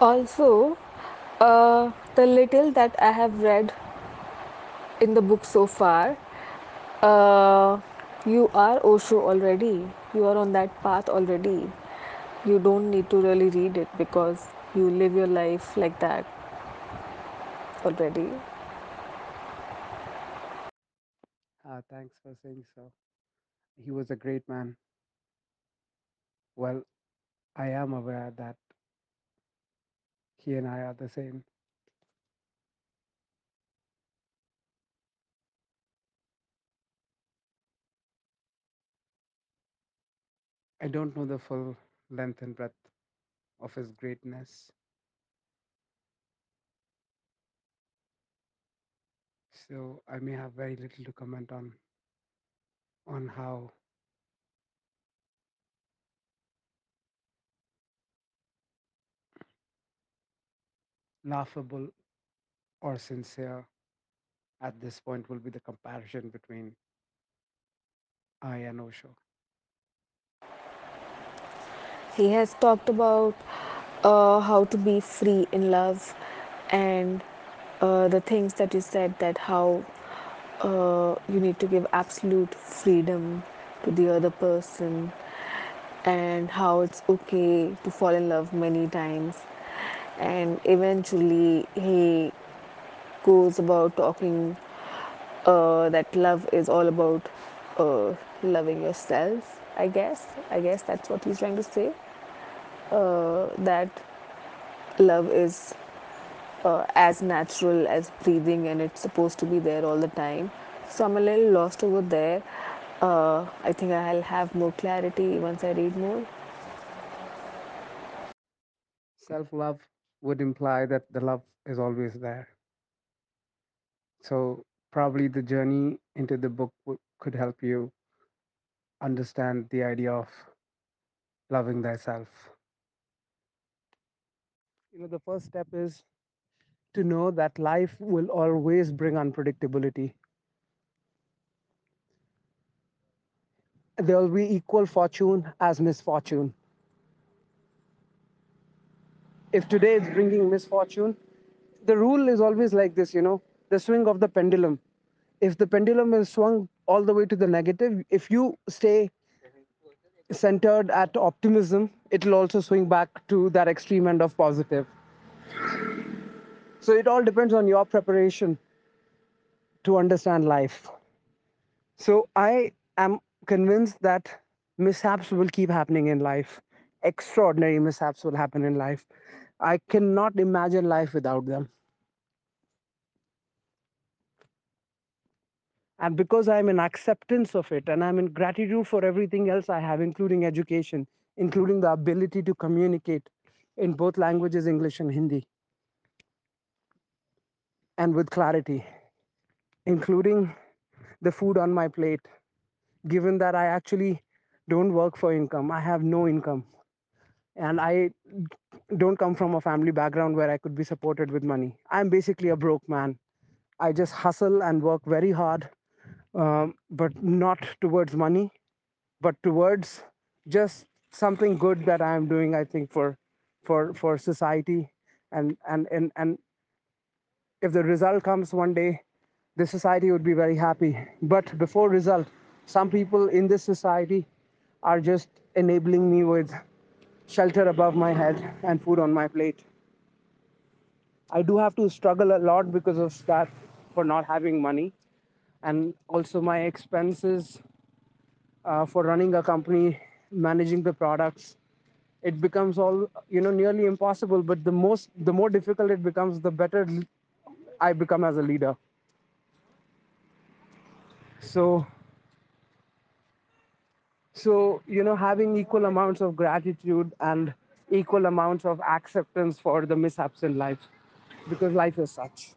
Also, uh, the little that I have read in the book so far, uh, you are Osho already. You are on that path already. You don't need to really read it because you live your life like that already. Ah, thanks for saying so. He was a great man. Well, I am aware that he and I are the same. I don't know the full length and breadth of his greatness, so I may have very little to comment on on how laughable or sincere at this point will be the comparison between I and Osho. He has talked about uh, how to be free in love and uh, the things that you said that how uh, you need to give absolute freedom to the other person and how it's okay to fall in love many times and eventually he goes about talking uh, that love is all about uh, loving yourself i guess i guess that's what he's trying to say uh, that love is uh, as natural as breathing and it's supposed to be there all the time. So I'm a little lost over there. Uh, I think I'll have more clarity once I read more. Self love would imply that the love is always there. So, probably the journey into the book w- could help you understand the idea of loving thyself. You know, the first step is to know that life will always bring unpredictability. There will be equal fortune as misfortune. If today is bringing misfortune, the rule is always like this, you know, the swing of the pendulum. If the pendulum is swung all the way to the negative, if you stay centered at optimism, it will also swing back to that extreme end of positive. So it all depends on your preparation to understand life. So I am convinced that mishaps will keep happening in life. Extraordinary mishaps will happen in life. I cannot imagine life without them. And because I'm in acceptance of it and I'm in gratitude for everything else I have, including education, including the ability to communicate in both languages, English and Hindi, and with clarity, including the food on my plate, given that I actually don't work for income, I have no income. And I don't come from a family background where I could be supported with money. I'm basically a broke man. I just hustle and work very hard, um, but not towards money, but towards just something good that I'm doing. I think for for for society, and and and and if the result comes one day, the society would be very happy. But before result, some people in this society are just enabling me with shelter above my head and food on my plate. I do have to struggle a lot because of that for not having money. And also my expenses uh, for running a company, managing the products, it becomes all you know nearly impossible. But the most, the more difficult it becomes, the better I become as a leader. So, so you know, having equal amounts of gratitude and equal amounts of acceptance for the mishaps in life, because life is such.